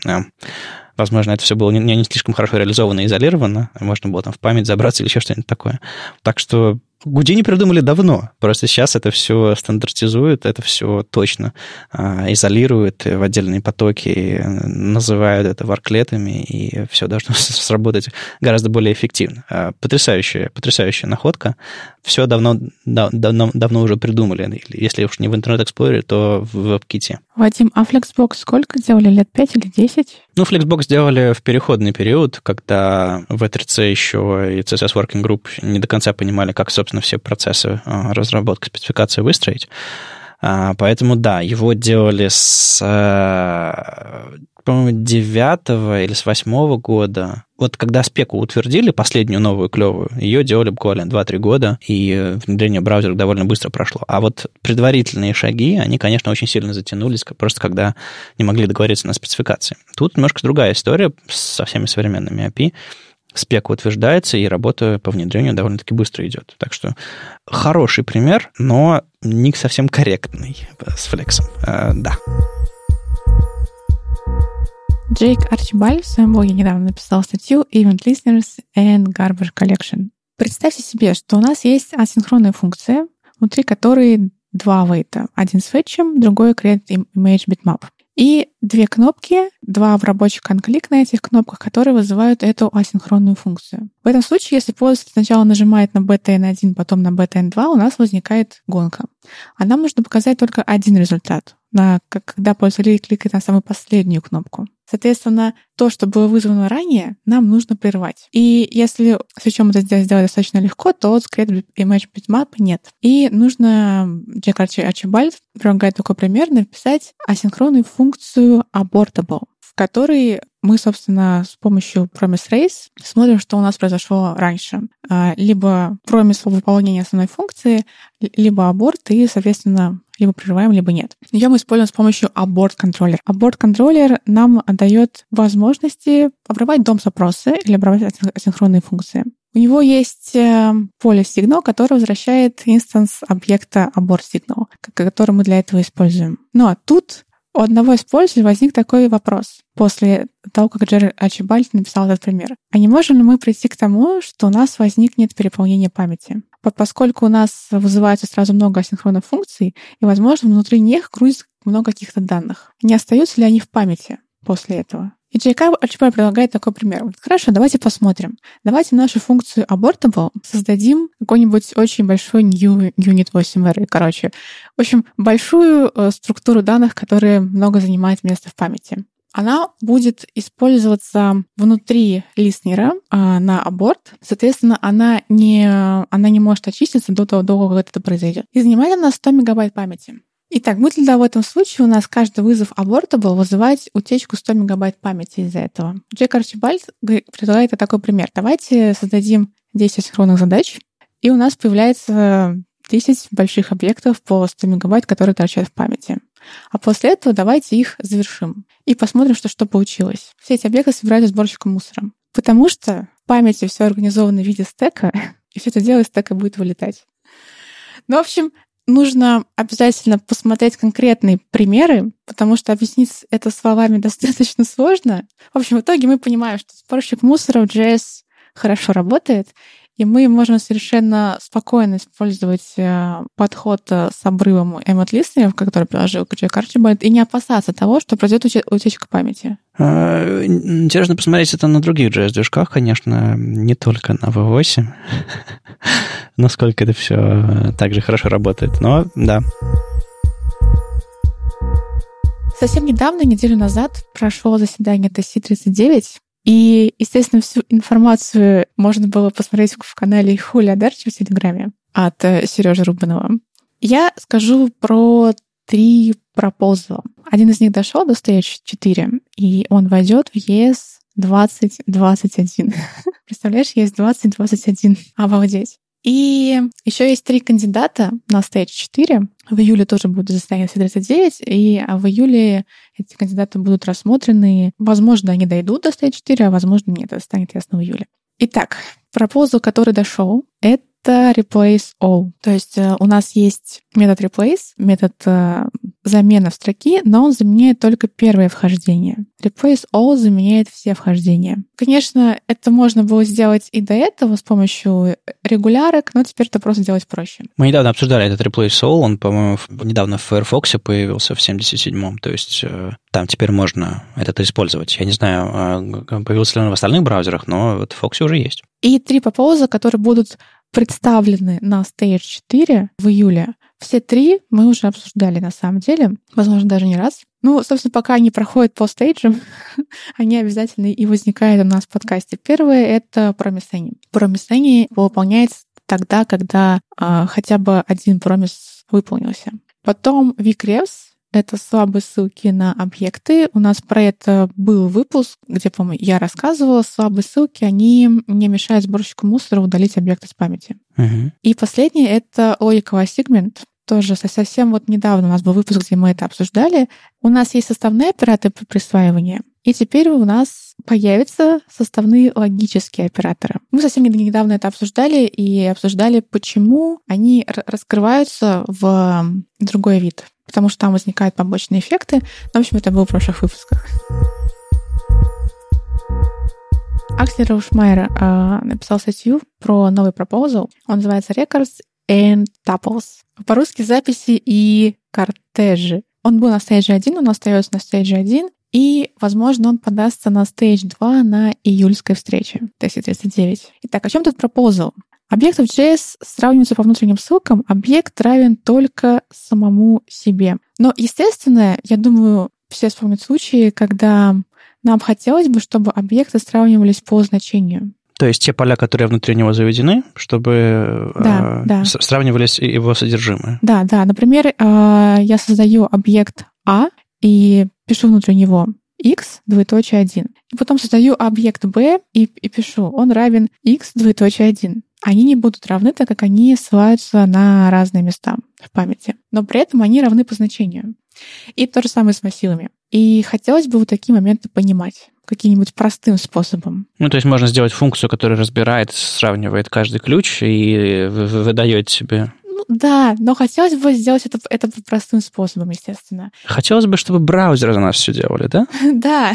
Возможно, это все было не, не слишком хорошо реализовано и изолировано. Можно было там в память забраться или еще что-нибудь такое. Так что Гудини придумали давно, просто сейчас это все стандартизует, это все точно а, изолирует в отдельные потоки, называют это варклетами, и все должно сработать гораздо более эффективно. А, потрясающая, потрясающая находка. Все давно, давно, давно уже придумали. Если уж не в Explorer, то в WebKit. Вадим, а Flexbox сколько делали? Лет 5 или 10? Ну, Flexbox сделали в переходный период, когда в E3C еще и CSS Working Group не до конца понимали, как, собственно, все процессы а, разработки спецификации выстроить. А, поэтому, да, его делали с, э, по-моему, 9 или с 8 года. Вот когда спеку утвердили, последнюю новую клевую, ее делали буквально 2-3 года, и внедрение браузера довольно быстро прошло. А вот предварительные шаги, они, конечно, очень сильно затянулись, просто когда не могли договориться на спецификации. Тут немножко другая история со всеми современными API спек утверждается, и работа по внедрению довольно-таки быстро идет. Так что хороший пример, но не совсем корректный с флексом. Э, да. Джейк Арчибаль в своем блоге недавно написал статью Event Listeners and Garbage Collection. Представьте себе, что у нас есть асинхронная функция, внутри которой два вейта. Один с фетчем, другой create image bitmap. И две кнопки, два в рабочих конклик на этих кнопках, которые вызывают эту асинхронную функцию. В этом случае, если пользователь сначала нажимает на BTN1, потом на BTN2, у нас возникает гонка. А нам нужно показать только один результат, на, когда пользователь кликает на самую последнюю кнопку. Соответственно, то, что было вызвано ранее, нам нужно прервать. И если с чем это сделать достаточно легко, то Create Image Bitmap нет. И нужно, Джек Арчибальд предлагает такой пример, написать асинхронную функцию abortable, в которой мы, собственно, с помощью Promise Race смотрим, что у нас произошло раньше. А, либо промис выполнения основной функции, либо аборт, и, соответственно, либо прерываем, либо нет. Ее мы используем с помощью abort контроллер. Abort контроллер нам дает возможности обрывать дом запросы или обрывать асинхронные функции. У него есть э, поле сигнал, которое возвращает инстанс объекта abort signal, который мы для этого используем. Ну а тут у одного из пользователей возник такой вопрос после того, как Джерри Арчибальд написал этот пример. А не можем ли мы прийти к тому, что у нас возникнет переполнение памяти? Поскольку у нас вызывается сразу много асинхронных функций, и, возможно, внутри них грузится много каких-то данных. Не остаются ли они в памяти после этого? И JK Archibald предлагает такой пример. Хорошо, давайте посмотрим. Давайте нашу функцию abortable создадим какой-нибудь очень большой new unit 8 array. Короче, в общем, большую э, структуру данных, которая много занимает места в памяти. Она будет использоваться внутри листнера э, на аборт. Соответственно, она не, она не может очиститься до того, до как это произойдет. И занимает она 100 мегабайт памяти. Итак, будет ли да в этом случае у нас каждый вызов был вызывать утечку 100 мегабайт памяти из-за этого? Джек Арчибальд предлагает такой пример. Давайте создадим 10 синхронных задач, и у нас появляется 10 больших объектов по 100 мегабайт, которые торчат в памяти. А после этого давайте их завершим и посмотрим, что, что получилось. Все эти объекты собираются сборщиком мусора. Потому что в памяти все организовано в виде стека, и все это дело из стека будет вылетать. Ну, в общем, нужно обязательно посмотреть конкретные примеры, потому что объяснить это словами достаточно сложно. В общем, в итоге мы понимаем, что сборщик мусора в JS хорошо работает, и мы можем совершенно спокойно использовать э, подход э, с обрывом эмот listener, который приложил Джек Арчибальд, и не опасаться того, что произойдет утечка памяти. А, интересно посмотреть это на других JS-движках, конечно, не только на V8, насколько это все так же хорошо работает, но да. Совсем недавно, неделю назад, прошло заседание TC39, и, естественно, всю информацию можно было посмотреть в канале Хуля Дарчи в Телеграме от э, Сережи Рубанова. Я скажу про три пропозала. Один из них дошел до Stage 4, и он войдет в ЕС 2021. Представляешь, есть 2021. Обалдеть. И еще есть три кандидата на Stage 4. В июле тоже будет заседание C39, и а в июле эти кандидаты будут рассмотрены. Возможно, они дойдут до Stage 4, а возможно, нет, это станет ясно в июле. Итак, пропозал, который дошел, это replace all. То есть э, у нас есть метод replace, метод замена строки, но он заменяет только первое вхождение. Replace all заменяет все вхождения. Конечно, это можно было сделать и до этого с помощью регулярок, но теперь это просто делать проще. Мы недавно обсуждали этот Replace All, он, по-моему, недавно в Firefox появился в 77-м, то есть э, там теперь можно это использовать. Я не знаю, появился ли он в остальных браузерах, но вот в Fox уже есть. И три пропоза, которые будут представлены на Stage 4 в июле. Все три мы уже обсуждали на самом деле, возможно, даже не раз. Ну, собственно, пока они проходят по стейджам, они обязательно и возникают у нас в подкасте. Первое — это промисение. Промисение выполняется тогда, когда э, хотя бы один промис выполнился. Потом Викревс это слабые ссылки на объекты. У нас про это был выпуск, где, по-моему, я рассказывала. Слабые ссылки, они не мешают сборщику мусора удалить объекты с памяти. Uh-huh. И последнее — это логиковый сегмент. Тоже совсем вот недавно у нас был выпуск, где мы это обсуждали. У нас есть составные операторы при присваивании, и теперь у нас появятся составные логические операторы. Мы совсем недавно это обсуждали и обсуждали, почему они раскрываются в другой вид потому что там возникают побочные эффекты. Но, в общем, это было в прошлых выпусках. Аксель Раушмайер э, написал статью про новый пропозал. Он называется Records and Tuples. По-русски записи и кортежи. Он был на стейдже 1, он остается на стейдже 1, и, возможно, он подастся на стейдж 2 на июльской встрече, TC39. Итак, о чем тут пропозал? Объект в JS сравнивается по внутренним ссылкам, объект равен только самому себе. Но, естественно, я думаю, все вспомнят случаи, когда нам хотелось бы, чтобы объекты сравнивались по значению. То есть те поля, которые внутри него заведены, чтобы да, э, да. сравнивались его содержимое. Да, да. Например, э, я создаю объект А и пишу внутри него x, двоеточие 1. И потом создаю объект b и, и пишу, он равен x, двоеточие 1 они не будут равны, так как они ссылаются на разные места в памяти. Но при этом они равны по значению. И то же самое с массивами. И хотелось бы вот такие моменты понимать каким-нибудь простым способом. Ну, то есть можно сделать функцию, которая разбирает, сравнивает каждый ключ и выдает себе ну, да, но хотелось бы сделать это, это простым способом, естественно. Хотелось бы, чтобы браузеры за нас все делали, да? Да.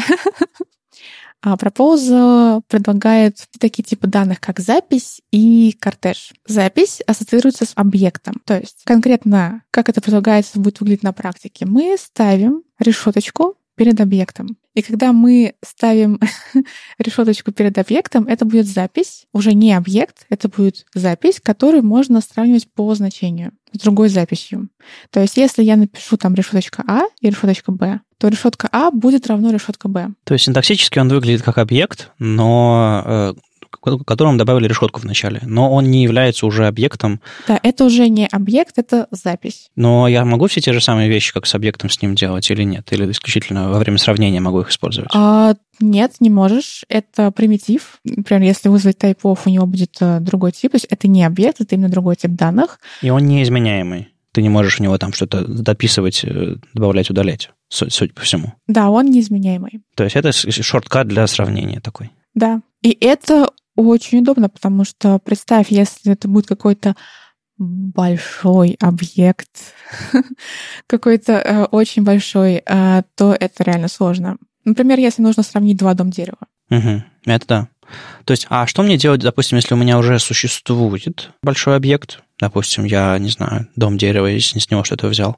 А Propose предлагает такие типы данных, как запись и кортеж. Запись ассоциируется с объектом. То есть конкретно, как это предлагается, будет выглядеть на практике. Мы ставим решеточку перед объектом. И когда мы ставим решеточку перед объектом, это будет запись, уже не объект, это будет запись, которую можно сравнивать по значению с другой записью. То есть если я напишу там решеточка А и решеточка Б, то решетка А будет равно решетка Б. То есть синтаксически он выглядит как объект, но которому добавили решетку в начале, но он не является уже объектом. Да, это уже не объект, это запись. Но я могу все те же самые вещи, как с объектом с ним делать или нет? Или исключительно во время сравнения могу их использовать? А, нет, не можешь. Это примитив. Например, если вызвать type у него будет э, другой тип, то есть это не объект, это именно другой тип данных. И он неизменяемый. Ты не можешь в него там что-то дописывать, э, добавлять, удалять, судя по всему. Да, он неизменяемый. То есть это шорткат для сравнения такой. Да. И это очень удобно, потому что представь, если это будет какой-то большой объект, какой-то э, очень большой, э, то это реально сложно. Например, если нужно сравнить два дом дерева. Угу. Это да. То есть, а что мне делать, допустим, если у меня уже существует большой объект, допустим, я, не знаю, дом дерева, если с него что-то взял,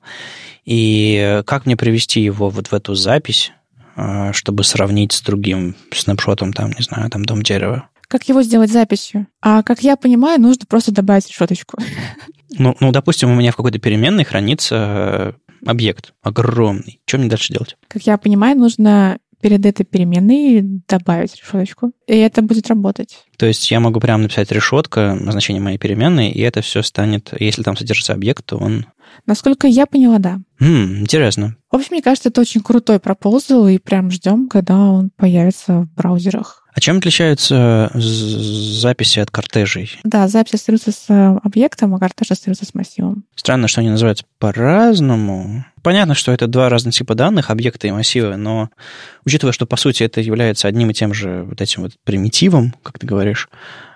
и как мне привести его вот в эту запись, а, чтобы сравнить с другим снапшотом, там, не знаю, там, дом дерева? Как его сделать записью? А как я понимаю, нужно просто добавить решеточку. Ну, ну, допустим, у меня в какой-то переменной хранится э, объект огромный. Что мне дальше делать? Как я понимаю, нужно перед этой переменной добавить решеточку, и это будет работать. То есть я могу прямо написать решетка, значение моей переменной, и это все станет, если там содержится объект, то он... Насколько я поняла, да. М, интересно. В общем, мне кажется, это очень крутой пропозал, и прям ждем, когда он появится в браузерах. А чем отличаются записи от кортежей? Да, запись остается с э, объектом, а кортеж остается с массивом. Странно, что они называются по-разному. Понятно, что это два разных типа данных, объекты и массивы, но учитывая, что, по сути, это является одним и тем же вот этим вот примитивом, как ты говоришь,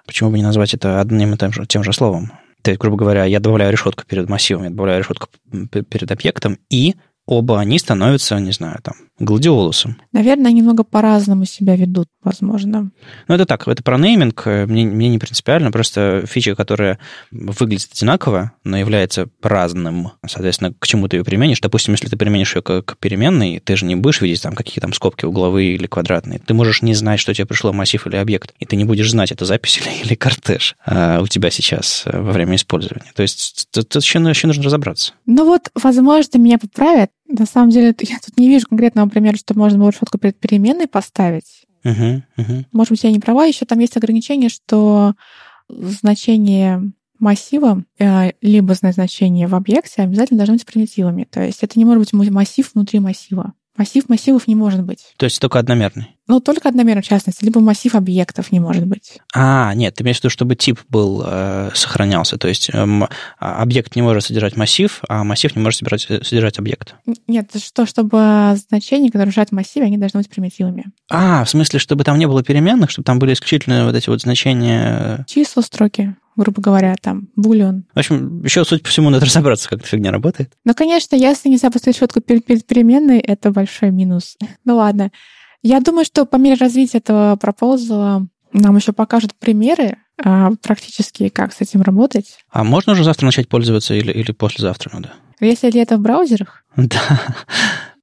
почему бы не назвать это одним и тем же, тем же словом? То есть, грубо говоря, я добавляю решетку перед массивом, я добавляю решетку перед объектом, и оба они становятся, не знаю, там, гладиолусом. Наверное, немного по-разному себя ведут, возможно. Ну, это так, это про нейминг, мне, мне не принципиально, просто фича, которая выглядит одинаково, но является разным. Соответственно, к чему ты ее применишь? Допустим, если ты применишь ее к, к переменной, ты же не будешь видеть там какие там скобки угловые или квадратные. Ты можешь не знать, что тебе пришло массив или объект, и ты не будешь знать, это запись или, или кортеж а, у тебя сейчас э, во время использования. То есть тут еще, еще нужно разобраться. Ну вот, возможно, меня поправят. На самом деле, я тут не вижу конкретного например, что можно было решетку перед переменной поставить. Uh-huh, uh-huh. Может быть, я не права. Еще там есть ограничение, что значение массива, э, либо значение в объекте обязательно должны быть примитивами. То есть это не может быть массив внутри массива. Массив массивов не может быть. То есть только одномерный? Ну, только одномерный, в частности, либо массив объектов не может быть. А, нет, ты имеешь в виду, чтобы тип был, э, сохранялся. То есть э, объект не может содержать массив, а массив не может содержать, э, содержать объект. Нет, что, чтобы значения, которые лежат в массиве, они должны быть примитивами. А, в смысле, чтобы там не было переменных, чтобы там были исключительно вот эти вот значения... Э, Числа, строки грубо говоря, там, бульон. В общем, еще, судя по всему, надо разобраться, как эта фигня работает. Ну, конечно, если нельзя поставить четко перед, перед переменной, это большой минус. ну, ладно. Я думаю, что по мере развития этого пропозала нам еще покажут примеры а, практически, как с этим работать. А можно уже завтра начать пользоваться или, или послезавтра надо? Если ли это в браузерах? Да.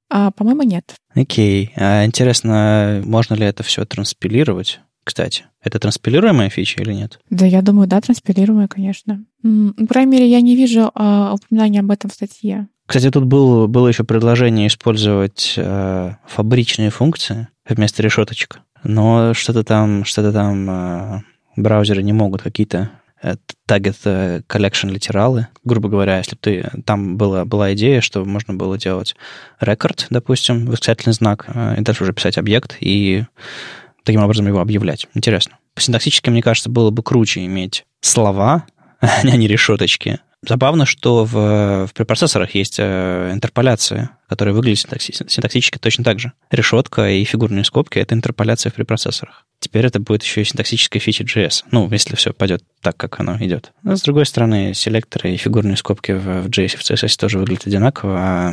А, по-моему, нет. Окей. А интересно, можно ли это все транспилировать? Кстати, это транспилируемая фича или нет? Да, я думаю, да, транспилируемая, конечно. По крайней мере, я не вижу а, упоминания об этом в статье. Кстати, тут был, было еще предложение использовать э, фабричные функции вместо решеточек. Но что-то там, что-то там э, браузеры не могут какие-то э, target э, collection литералы. Грубо говоря, если бы ты... Там была, была идея, что можно было делать рекорд, допустим, восклицательный знак, э, и дальше уже писать объект, и таким образом его объявлять. Интересно. Синтаксически, мне кажется, было бы круче иметь слова, а не решеточки. Забавно, что в, в препроцессорах есть э, интерполяция, которая выглядит синтаксически точно так же. Решетка и фигурные скобки — это интерполяция в препроцессорах. Теперь это будет еще и синтаксическая фича JS. Ну, если все пойдет так, как оно идет. Но, с другой стороны, селекторы и фигурные скобки в, в JS и в CSS тоже выглядят одинаково, а,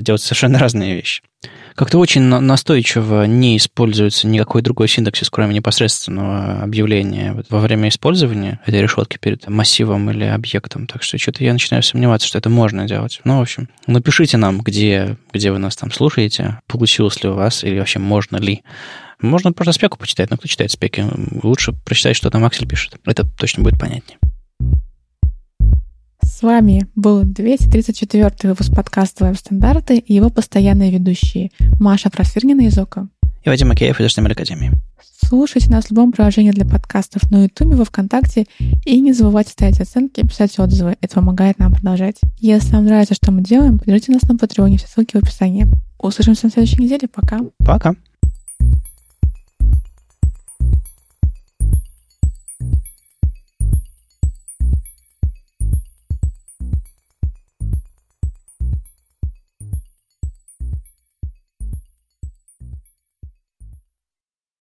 делать совершенно разные вещи. Как-то очень настойчиво не используется никакой другой синтаксис, кроме непосредственного объявления во время использования этой решетки перед массивом или объектом. Так что что-то я начинаю сомневаться, что это можно делать. Ну, в общем, напишите нам, где, где вы нас там слушаете, получилось ли у вас, или вообще можно ли. Можно просто спеку почитать, но кто читает спеки? Лучше прочитать, что там Аксель пишет. Это точно будет понятнее. С вами был 234 выпуск подкаста «Веб-стандарты» и его постоянные ведущие Маша Просвирнина из ОКО. И Вадим Макеев из HTML Академии. Слушайте нас в любом приложении для подкастов на Ютубе, во Вконтакте и не забывайте ставить оценки и писать отзывы. Это помогает нам продолжать. Если вам нравится, что мы делаем, поддержите нас на Патреоне, все ссылки в описании. Услышимся на следующей неделе. Пока. Пока.